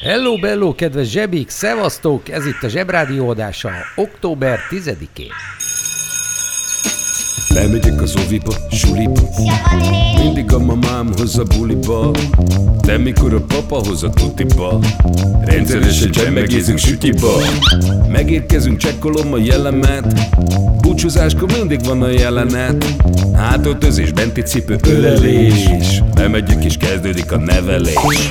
Hello, bello, kedves zsebik, szevasztok! Ez itt a Zsebrádió adása, október 10-én. Bemegyek az oviba, suliba. Mindig a mamám hoz a buliba. De mikor a papa hoz a tutiba Rendszeresen csemmegézünk sütiba. Megérkezünk, csekkolom a jellemet. Búcsúzáskor mindig van a jelenet. Hátöltözés, benti cipő, ölelés. Bemegyek és kezdődik a nevelés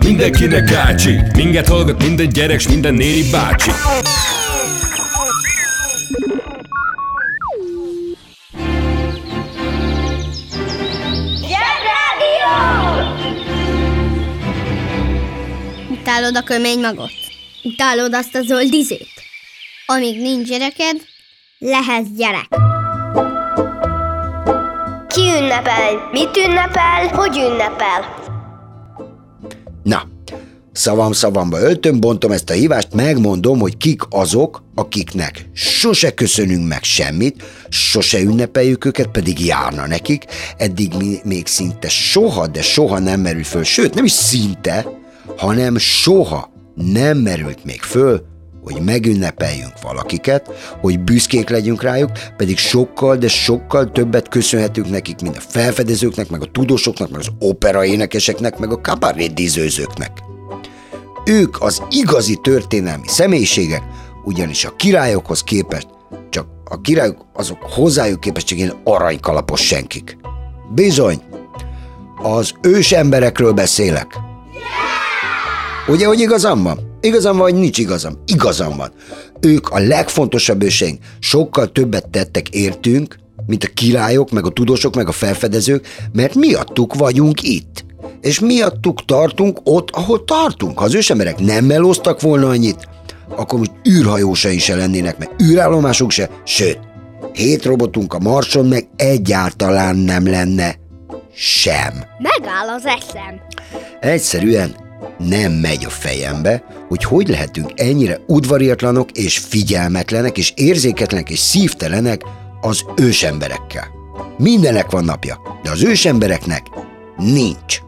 mindenkinek ácsi Minket hallgat minden gyerek, s minden néri bácsi! Utálod a kömény magot? Utálod azt a zöld izét? Amíg nincs gyereked, lehetsz gyerek. Ki ünnepel? Mit ünnepel? Hogy ünnepel? Szavam szavamba öltöm, bontom ezt a hívást, megmondom, hogy kik azok, akiknek sose köszönünk meg semmit, sose ünnepeljük őket, pedig járna nekik, eddig mi, még szinte soha, de soha nem merül föl, sőt, nem is szinte, hanem soha nem merült még föl, hogy megünnepeljünk valakiket, hogy büszkék legyünk rájuk, pedig sokkal, de sokkal többet köszönhetünk nekik, mint a felfedezőknek, meg a tudósoknak, meg az operaénekeseknek, meg a kabarédizőzőknek. Ők az igazi történelmi személyiségek, ugyanis a királyokhoz képest, csak a királyok azok hozzájuk képest csak ilyen aranykalapos senkik. Bizony, az ős emberekről beszélek. Ugye, hogy igazam van? Igazam van, vagy nincs igazam? Igazam van. Ők a legfontosabb őseink. Sokkal többet tettek értünk, mint a királyok, meg a tudósok, meg a felfedezők, mert miattuk vagyunk itt. És miattuk tartunk ott, ahol tartunk. Ha az ősemberek nem melóztak volna annyit, akkor most űrhajósai se lennének, meg űrállomásunk se, sőt, hét robotunk a Marson meg egyáltalán nem lenne sem. Megáll az eszem. Egyszerűen nem megy a fejembe, hogy hogy lehetünk ennyire udvariatlanok és figyelmetlenek és érzéketlenek és szívtelenek az ősemberekkel. Mindenek van napja, de az ősembereknek nincs.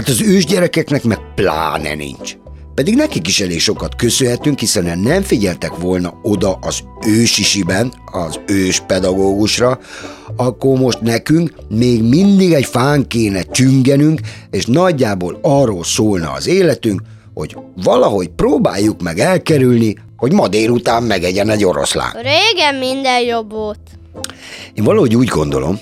Hát az ősgyerekeknek meg pláne nincs. Pedig nekik is elég sokat köszönhetünk, hiszen nem figyeltek volna oda az ősisiben, az ős pedagógusra, akkor most nekünk még mindig egy fán kéne csüngenünk, és nagyjából arról szólna az életünk, hogy valahogy próbáljuk meg elkerülni, hogy ma délután megegyen egy oroszlán. Régen minden jobb volt. Én valahogy úgy gondolom,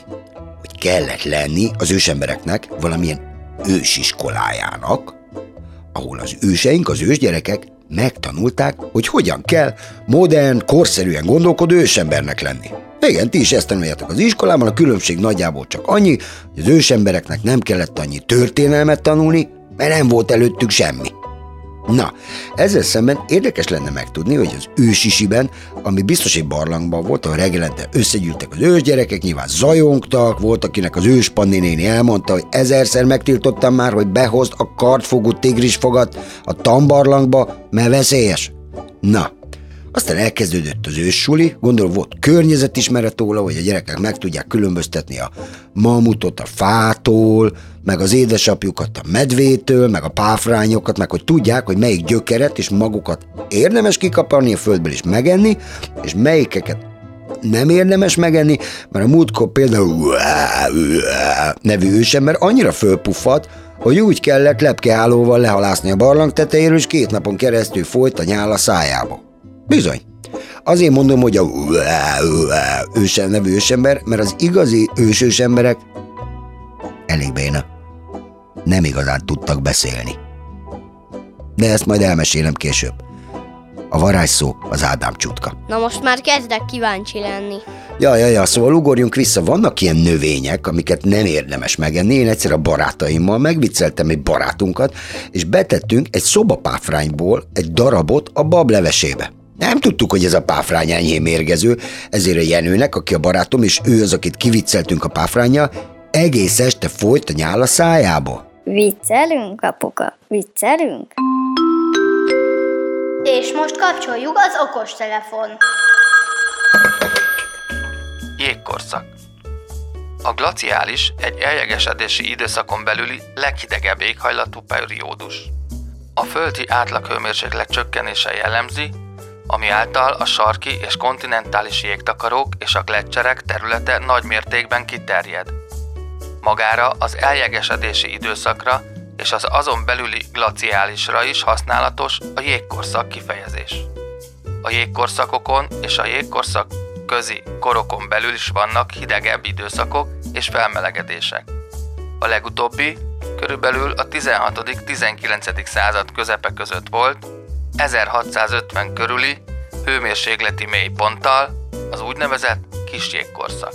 hogy kellett lenni az ősembereknek valamilyen ősiskolájának, ahol az őseink, az ősgyerekek megtanulták, hogy hogyan kell modern, korszerűen gondolkodó ősembernek lenni. Igen, ti is ezt tanuljátok az iskolában, a különbség nagyjából csak annyi, hogy az ősembereknek nem kellett annyi történelmet tanulni, mert nem volt előttük semmi. Na, ezzel szemben érdekes lenne megtudni, hogy az ősisiben, ami biztos egy barlangban volt, ahol reggelente összegyűltek az ősgyerekek, nyilván zajongtak, volt, akinek az őspanni néni elmondta, hogy ezerszer megtiltottam már, hogy behozd a kartfogú tigrisfogat a tambarlangba, mert veszélyes. Na, Aztán elkezdődött az őssuli, gondolom volt környezetismeret róla, hogy a gyerekek meg tudják különböztetni a mamutot a fától, meg az édesapjukat a medvétől, meg a páfrányokat, meg hogy tudják, hogy melyik gyökeret és magukat érdemes kikaparni a földből és megenni, és melyikeket nem érdemes megenni, mert a múltkor például nevű ősember annyira fölpuffadt, hogy úgy kellett lepkeállóval lehalászni a barlang tetejéről, és két napon keresztül folyt a nyál a szájába. Bizony. Azért mondom, hogy a ősem nevű ősember, mert az igazi ősős emberek elég béna. Nem igazán tudtak beszélni. De ezt majd elmesélem később. A varázsszó az Ádám csutka. Na most már kezdek kíváncsi lenni. Ja, ja, ja, szóval ugorjunk vissza. Vannak ilyen növények, amiket nem érdemes megenni. Én egyszer a barátaimmal megvicceltem egy barátunkat, és betettünk egy szobapáfrányból egy darabot a bablevesébe. Nem tudtuk, hogy ez a páfrány enyhén mérgező, ezért a Jenőnek, aki a barátom, és ő az, akit kivicceltünk a páfránya, egész este folyt a nyál a szájába. Viccelünk, apuka? Viccelünk? És most kapcsoljuk az okos telefon. Jégkorszak A glaciális egy eljegesedési időszakon belüli leghidegebb éghajlatú periódus. A földi átlaghőmérséklet csökkenése jellemzi, ami által a sarki és kontinentális jégtakarók és a gletszerek területe nagy mértékben kiterjed. Magára az eljegesedési időszakra és az azon belüli glaciálisra is használatos a jégkorszak kifejezés. A jégkorszakokon és a jégkorszak közi korokon belül is vannak hidegebb időszakok és felmelegedések. A legutóbbi körülbelül a 16.-19. század közepe között volt, 1650 körüli hőmérsékleti mélyponttal, az úgynevezett kis jégkorszak.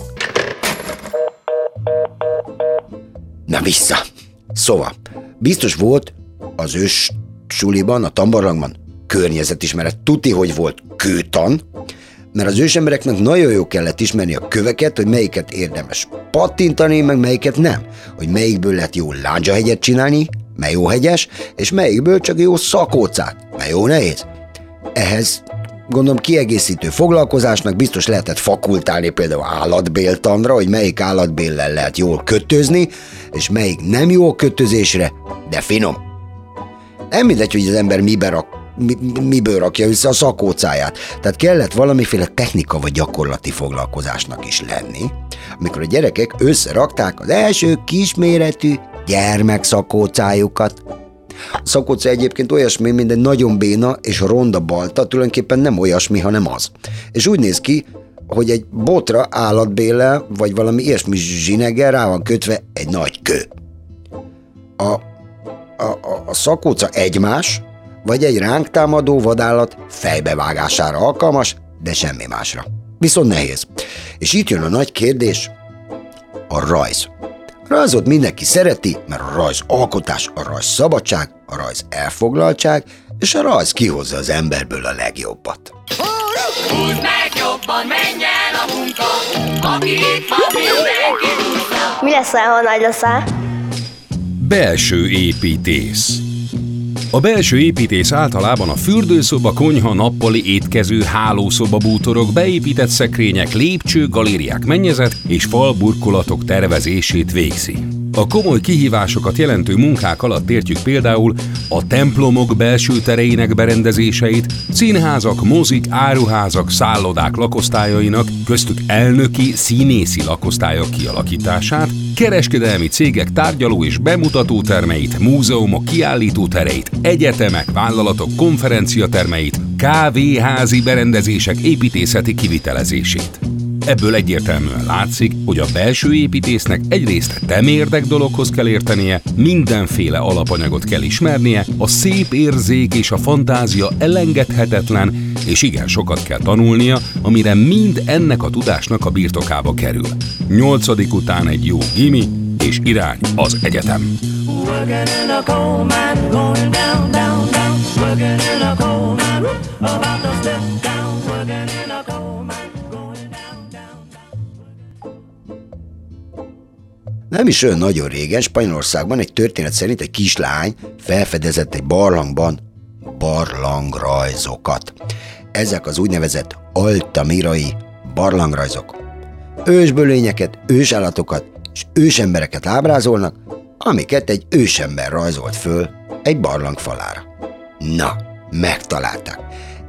Na vissza! Szóval, biztos volt az ős suliban, a tambarlangban környezetismeret. Tuti, hogy volt kőtan, mert az ősembereknek nagyon jó kellett ismerni a köveket, hogy melyiket érdemes pattintani, meg melyiket nem. Hogy melyikből lehet jó lándzsahegyet csinálni, mely jó hegyes, és melyikből csak jó szakócát, mely jó nehéz. Ehhez gondolom kiegészítő foglalkozásnak biztos lehetett fakultálni például állatbéltanra, hogy melyik állatbéllel lehet jól kötözni, és melyik nem jó kötözésre, de finom. Nem mindegy, hogy az ember mibe rak, mi, miből rakja össze a szakócáját. Tehát kellett valamiféle technika vagy gyakorlati foglalkozásnak is lenni, amikor a gyerekek összerakták az első kisméretű gyermekszakócájukat. A szakóca egyébként olyasmi, mint egy nagyon béna és ronda balta, tulajdonképpen nem olyasmi, hanem az. És úgy néz ki, hogy egy botra állatbéle, vagy valami ilyesmi zsineggel rá van kötve egy nagy kő. A, a, a, a szakóca egymás, vagy egy ránk támadó vadállat fejbevágására alkalmas, de semmi másra. Viszont nehéz. És itt jön a nagy kérdés, a rajz. Rajzot mindenki szereti, mert a rajz alkotás, a rajz szabadság, a rajz elfoglaltság, és a rajz kihozza az emberből a legjobbat. Húzd meg jobban, menj el a munka, aki itt van, mindenki Mi leszel, ha nagy leszel? Belső építész a belső építész általában a fürdőszoba, konyha, nappali, étkező, hálószoba bútorok, beépített szekrények, lépcső, galériák, mennyezet és falburkolatok tervezését végzi. A komoly kihívásokat jelentő munkák alatt értjük például a templomok belső tereinek berendezéseit, színházak, mozik, áruházak, szállodák lakosztályainak, köztük elnöki, színészi lakosztályok kialakítását, kereskedelmi cégek tárgyaló és bemutató termeit, múzeumok kiállító tereit, egyetemek, vállalatok konferenciatermeit, kávéházi berendezések építészeti kivitelezését. Ebből egyértelműen látszik, hogy a belső építésznek egyrészt temérdek dologhoz kell értenie, mindenféle alapanyagot kell ismernie, a szép érzék és a fantázia elengedhetetlen, és igen sokat kell tanulnia, amire mind ennek a tudásnak a birtokába kerül. Nyolcadik után egy jó gimi, és irány az egyetem. Working in a coal mine, going down, down, down. Working in a coal mine, about to step down. Working in a coal mine, Nem is olyan nagyon régen Spanyolországban egy történet szerint egy kislány felfedezett egy barlangban barlangrajzokat. Ezek az úgynevezett altamirai barlangrajzok. Ősbölényeket, ősállatokat és ősembereket ábrázolnak, amiket egy ősember rajzolt föl egy barlang falára. Na, megtalálták.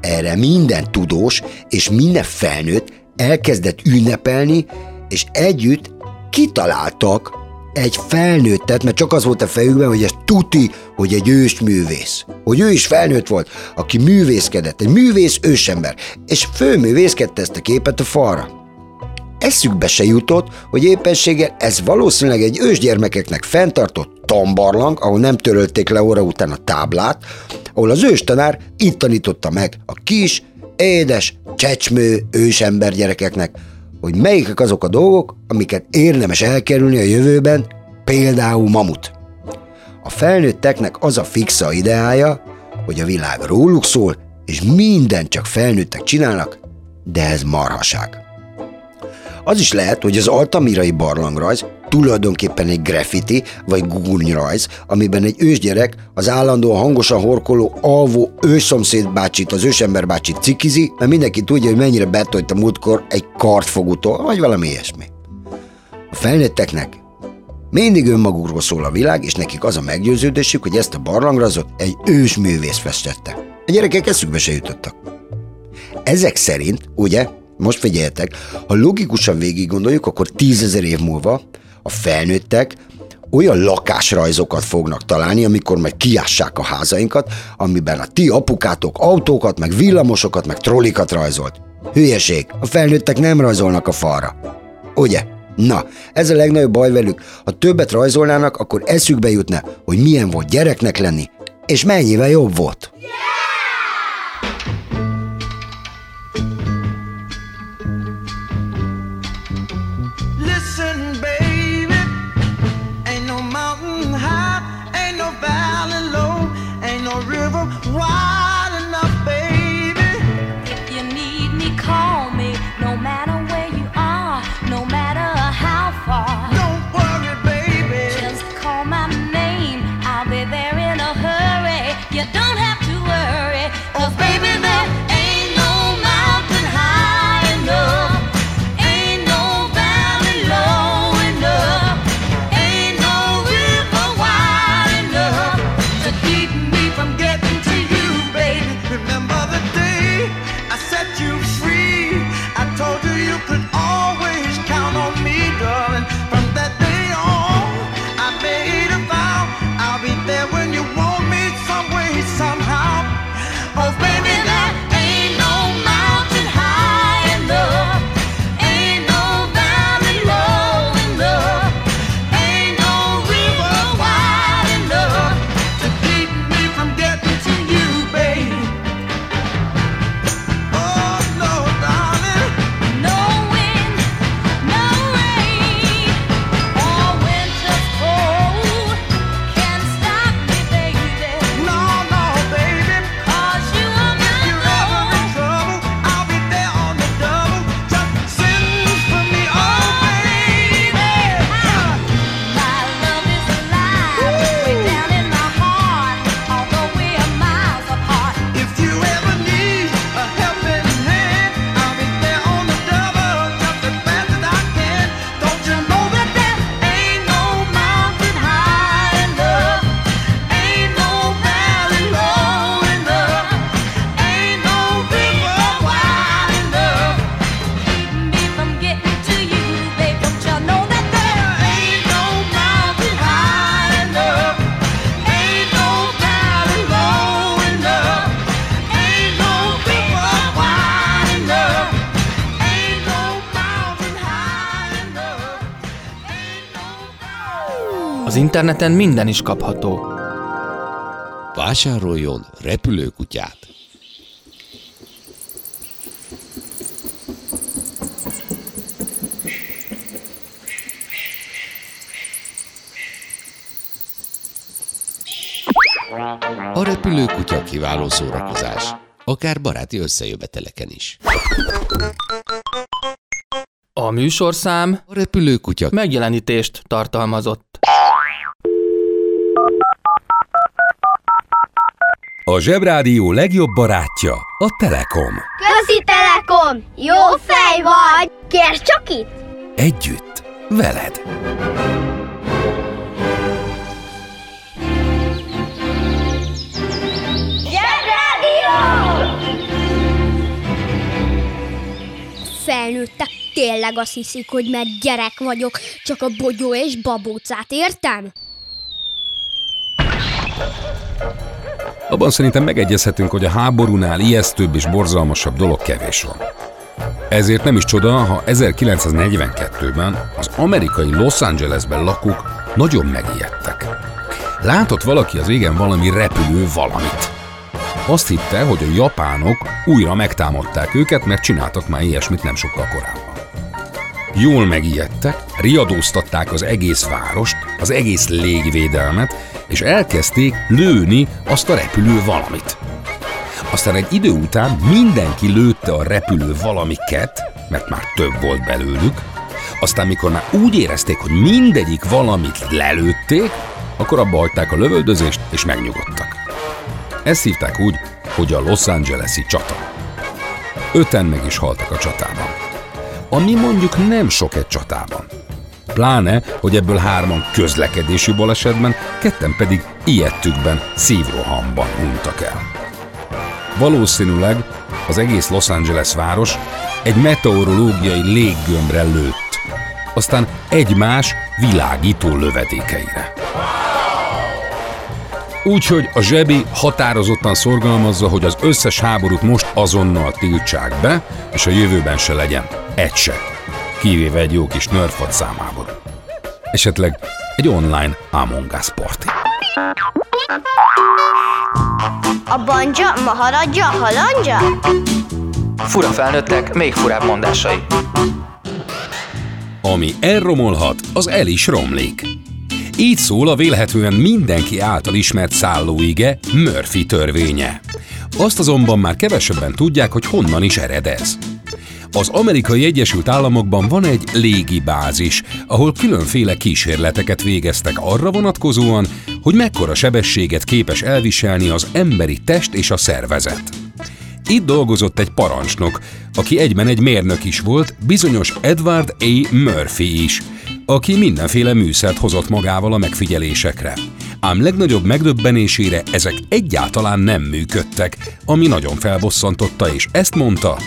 Erre minden tudós és minden felnőtt elkezdett ünnepelni, és együtt kitaláltak egy felnőttet, mert csak az volt a fejükben, hogy ez tuti, hogy egy ősművész. Hogy ő is felnőtt volt, aki művészkedett, egy művész ősember, és főművészkedte ezt a képet a falra. Eszükbe se jutott, hogy éppenséggel ez valószínűleg egy ősgyermekeknek fenntartott tambarlang, ahol nem törölték le óra után a táblát, ahol az őstanár itt tanította meg a kis, édes, csecsmő ősember gyerekeknek, hogy melyikek azok a dolgok, amiket érdemes elkerülni a jövőben, például mamut. A felnőtteknek az a fixa ideája, hogy a világ róluk szól, és minden csak felnőttek csinálnak, de ez marhaság. Az is lehet, hogy az altamirai barlangrajz tulajdonképpen egy graffiti vagy gugurnyrajz, amiben egy ősgyerek az állandóan hangosan horkoló alvó őszomszéd bácsit, az ősember bácsit cikizi, mert mindenki tudja, hogy mennyire betolt a múltkor egy kartfogutól, vagy valami ilyesmi. A felnőtteknek mindig önmagukról szól a világ, és nekik az a meggyőződésük, hogy ezt a barlangrajzot egy ősművész festette. A gyerekek eszükbe se jutottak. Ezek szerint, ugye, most figyeljetek, ha logikusan végig gondoljuk, akkor tízezer év múlva a felnőttek olyan lakásrajzokat fognak találni, amikor majd kiássák a házainkat, amiben a ti apukátok autókat, meg villamosokat, meg trollikat rajzolt. Hülyeség, a felnőttek nem rajzolnak a falra. Ugye? Na, ez a legnagyobb baj velük. Ha többet rajzolnának, akkor eszükbe jutna, hogy milyen volt gyereknek lenni, és mennyivel jobb volt. Az interneten minden is kapható. Vásároljon repülőkutyát! A repülőkutya kiváló szórakozás, akár baráti összejöveteleken is. A műsorszám A repülőkutya megjelenítést tartalmazott. A Zsebrádió legjobb barátja a Telekom. Közi Telekom! Jó fej vagy! Kérd csak itt! Együtt, veled. Felnőttek tényleg azt hiszik, hogy mert gyerek vagyok, csak a bogyó és babócát értem? Abban szerintem megegyezhetünk, hogy a háborúnál ijesztőbb és borzalmasabb dolog kevés van. Ezért nem is csoda, ha 1942-ben az amerikai Los Angelesben lakók nagyon megijedtek. Látott valaki az égen valami repülő valamit. Azt hitte, hogy a japánok újra megtámadták őket, mert csináltak már ilyesmit nem sokkal korábban. Jól megijedtek, riadóztatták az egész várost, az egész légvédelmet, és elkezdték lőni azt a repülő valamit. Aztán egy idő után mindenki lőtte a repülő valamiket, mert már több volt belőlük, aztán mikor már úgy érezték, hogy mindegyik valamit lelőtték, akkor abba hagyták a lövöldözést, és megnyugodtak. Ezt hívták úgy, hogy a Los Angeles-i csata. Öten meg is haltak a csatában. Ami mondjuk nem sok egy csatában. Pláne, hogy ebből hárman közlekedési balesetben, ketten pedig ilyettükben, szívrohamban hunytak el. Valószínűleg az egész Los Angeles város egy meteorológiai léggömbre lőtt, aztán egymás világító lövedékeire. Úgyhogy a zsebi határozottan szorgalmazza, hogy az összes háborút most azonnal tiltsák be, és a jövőben se legyen egy se. Kivéve egy jó kis nörfat számából. Esetleg egy online Among Us party. A banja, maharadja, halandja? Fura felnőttek, még furább mondásai. Ami elromolhat, az el is romlik. Így szól a vélhetően mindenki által ismert szállóige Murphy törvénye. Azt azonban már kevesebben tudják, hogy honnan is ered ez. Az amerikai Egyesült Államokban van egy légibázis, ahol különféle kísérleteket végeztek arra vonatkozóan, hogy mekkora sebességet képes elviselni az emberi test és a szervezet. Itt dolgozott egy parancsnok, aki egyben egy mérnök is volt, bizonyos Edward A. Murphy is, aki mindenféle műszert hozott magával a megfigyelésekre. Ám legnagyobb megdöbbenésére ezek egyáltalán nem működtek, ami nagyon felbosszantotta, és ezt mondta,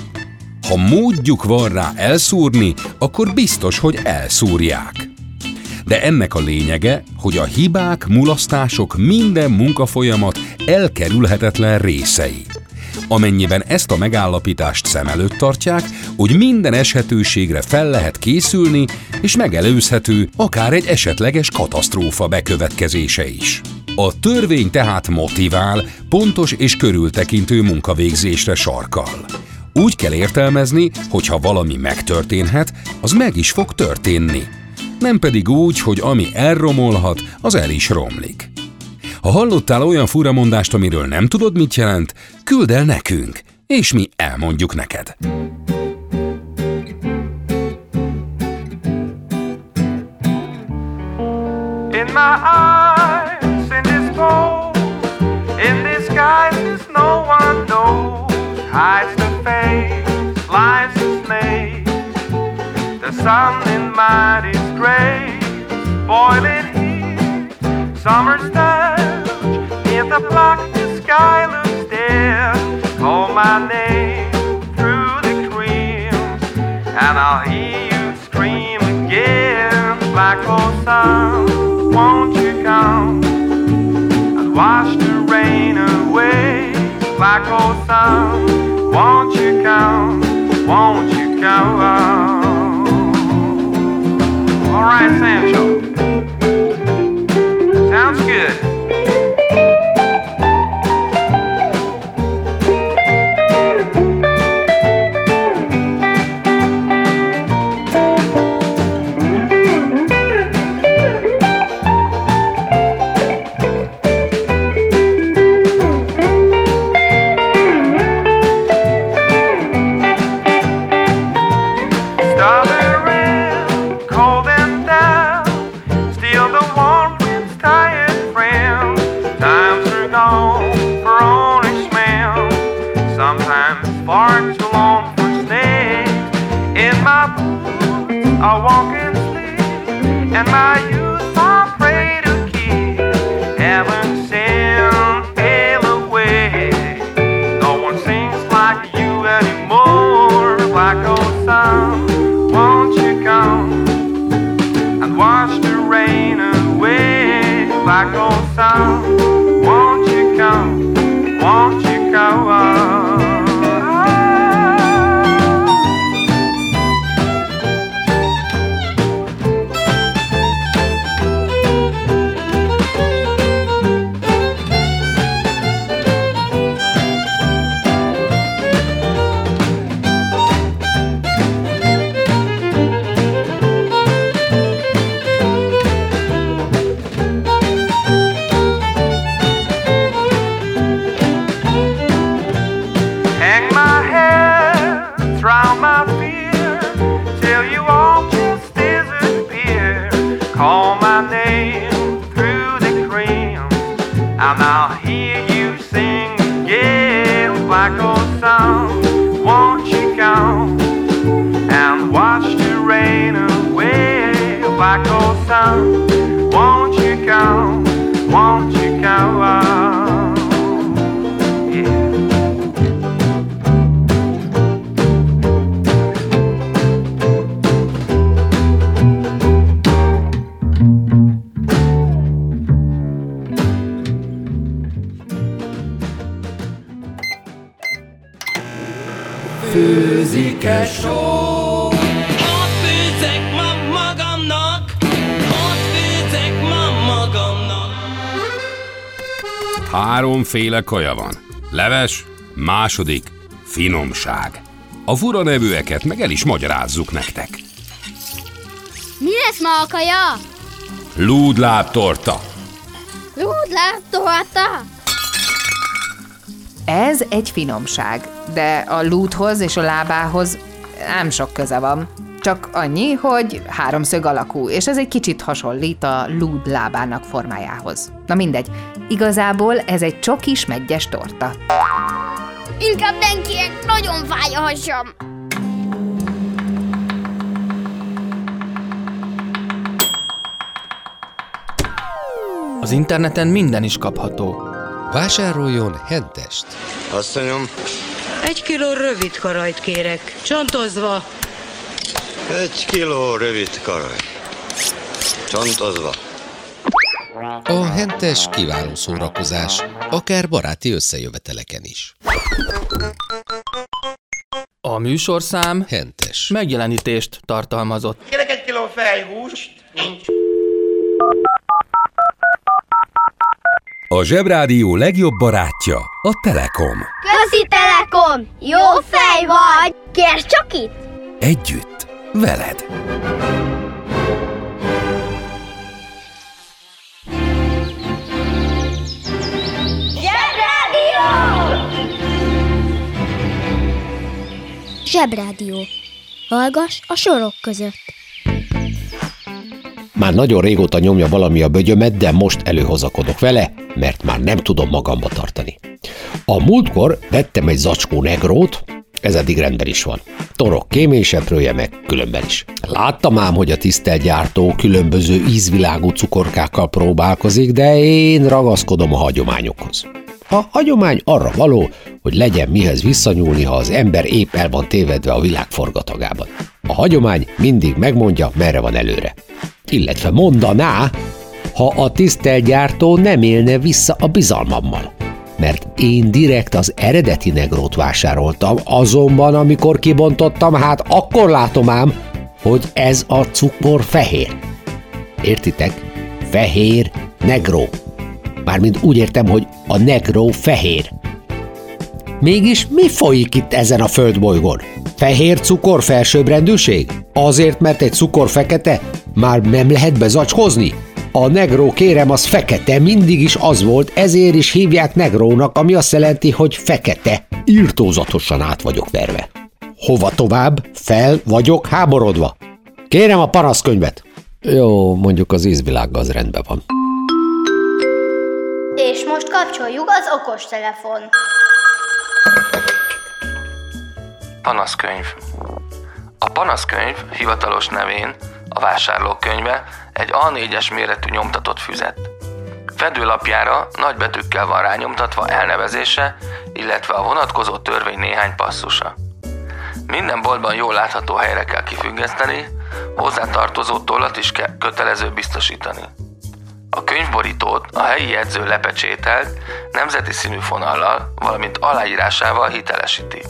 ha módjuk van rá elszúrni, akkor biztos, hogy elszúrják. De ennek a lényege, hogy a hibák, mulasztások minden munkafolyamat elkerülhetetlen részei. Amennyiben ezt a megállapítást szem előtt tartják, hogy minden eshetőségre fel lehet készülni, és megelőzhető akár egy esetleges katasztrófa bekövetkezése is. A törvény tehát motivál, pontos és körültekintő munkavégzésre sarkal. Úgy kell értelmezni, hogy ha valami megtörténhet, az meg is fog történni. Nem pedig úgy, hogy ami elromolhat, az el is romlik. Ha hallottál olyan furamondást, amiről nem tudod, mit jelent, küld el nekünk, és mi elmondjuk neked. In my eyes, Hides the face, lies the snake. The sun in my disgrace, boiling heat, summer's touch. In the black, the sky looks dead. Call my name through the cream, and I'll hear you scream again. Black hole sun, won't you come out? Won't you go? All right, Sancho. Háromféle kaja van. Leves, második, finomság. A fura nevűeket meg el is magyarázzuk nektek. Mi lesz ma a kaja? Lúdláb torta. Rúdlát, torta? Ez egy finomság, de a lúthoz és a lábához nem sok köze van. Csak annyi, hogy háromszög alakú, és ez egy kicsit hasonlít a lúd lábának formájához. Na mindegy, igazából ez egy csokis meggyes torta. Inkább nenkiek, nagyon fáj a hasam. Az interneten minden is kapható. Vásároljon hentest! Asszonyom, Egy kiló rövid karajt kérek, csontozva. egy kiló rövid karaj. Csontozva. A hentes kiváló szórakozás, akár baráti összejöveteleken is. A műsorszám Hentes. megjelenítést tartalmazott. Kérek egy kiló fejhúst. Nincs. A Zsebrádió legjobb barátja a Telekom. Közi Telekom! Jó fej vagy! Kérd csak itt! Együtt, veled. Zsebrádió. Hallgass a sorok között. Már nagyon régóta nyomja valami a bögyömet, de most előhozakodok vele, mert már nem tudom magamba tartani. A múltkor vettem egy zacskó negrót, ez eddig rendben is van. Torok kéményseprője meg különben is. Láttam ám, hogy a tisztelt gyártó különböző ízvilágú cukorkákkal próbálkozik, de én ragaszkodom a hagyományokhoz. A hagyomány arra való, hogy legyen mihez visszanyúlni, ha az ember épp el van tévedve a világ forgatagában. A hagyomány mindig megmondja, merre van előre. Illetve mondaná, ha a tisztelt gyártó nem élne vissza a bizalmammal. Mert én direkt az eredeti negrót vásároltam, azonban amikor kibontottam, hát akkor látom ám, hogy ez a cukor fehér. Értitek? Fehér negró. Mármint úgy értem, hogy a negró fehér. Mégis mi folyik itt ezen a földbolygón? Fehér cukor felsőbbrendűség? Azért, mert egy cukor fekete? Már nem lehet bezacskozni? A negró kérem, az fekete, mindig is az volt, ezért is hívják negrónak, ami azt jelenti, hogy fekete. Írtózatosan át vagyok verve. Hova tovább? Fel vagyok háborodva. Kérem a panaszkönyvet. Jó, mondjuk az ízvilággal az rendben van. És most kapcsoljuk az okos telefon. Panaszkönyv A panaszkönyv hivatalos nevén a vásárlókönyve egy A4-es méretű nyomtatott füzet. Fedőlapjára nagy betűkkel van rányomtatva elnevezése, illetve a vonatkozó törvény néhány passzusa. Minden boltban jól látható helyre kell kifüggeszteni, hozzátartozó tollat is kell kötelező biztosítani. A könyvborítót a helyi jegyző lepecsételt, nemzeti színű fonallal, valamint aláírásával hitelesíti.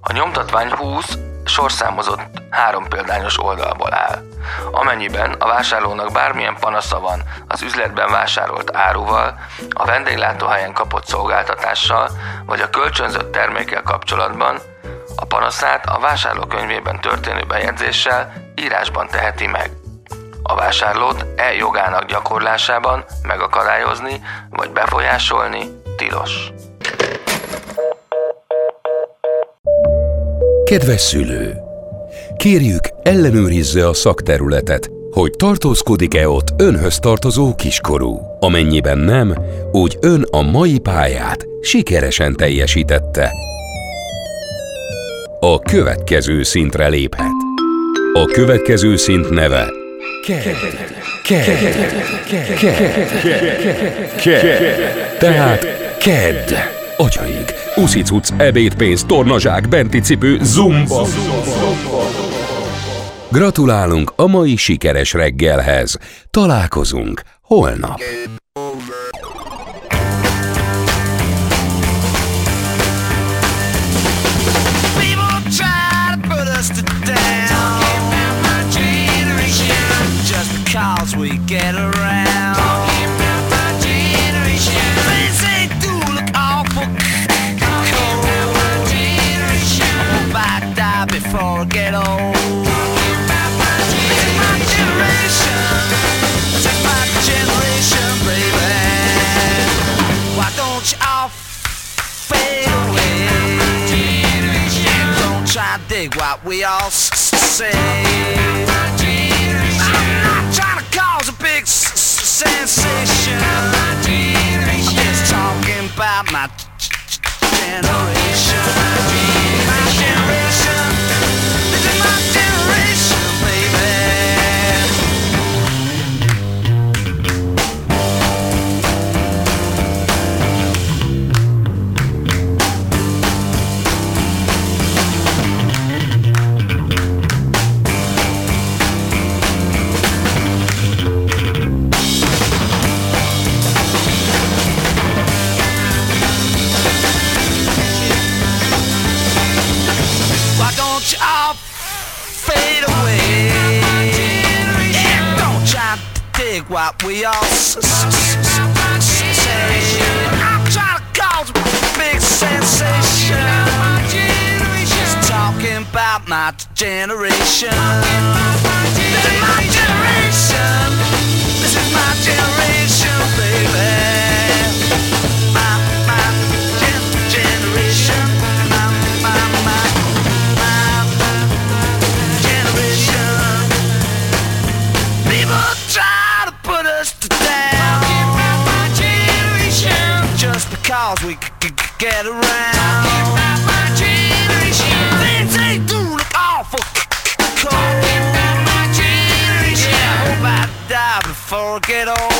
A nyomtatvány 20 sorszámozott három példányos oldalból áll. Amennyiben a vásárlónak bármilyen panasza van az üzletben vásárolt áruval, a vendéglátóhelyen kapott szolgáltatással, vagy a kölcsönzött termékkel kapcsolatban, a panaszát a vásárlókönyvében történő bejegyzéssel írásban teheti meg. A vásárlót e jogának gyakorlásában megakadályozni vagy befolyásolni tilos. Kedves szülő! Kérjük, ellenőrizze a szakterületet, hogy tartózkodik-e ott önhöz tartozó kiskorú. Amennyiben nem, úgy ön a mai pályát sikeresen teljesítette. A következő szintre léphet. A következő szint neve tehát KED. Atyaig, uszicuc, ebédpénz, tornazsák, benti cipő, zumba. Gratulálunk a mai sikeres reggelhez. Találkozunk holnap. say what we all say. I'm not, I'm cause a big sensation. I'm just talking about my generation. What we all. I'm trying to cause a big sensation. Just talking about my generation. This is my generation. This is my generation. we can get around. Talking about my generation. Things awful cold. Yeah, I hope I die before I get old.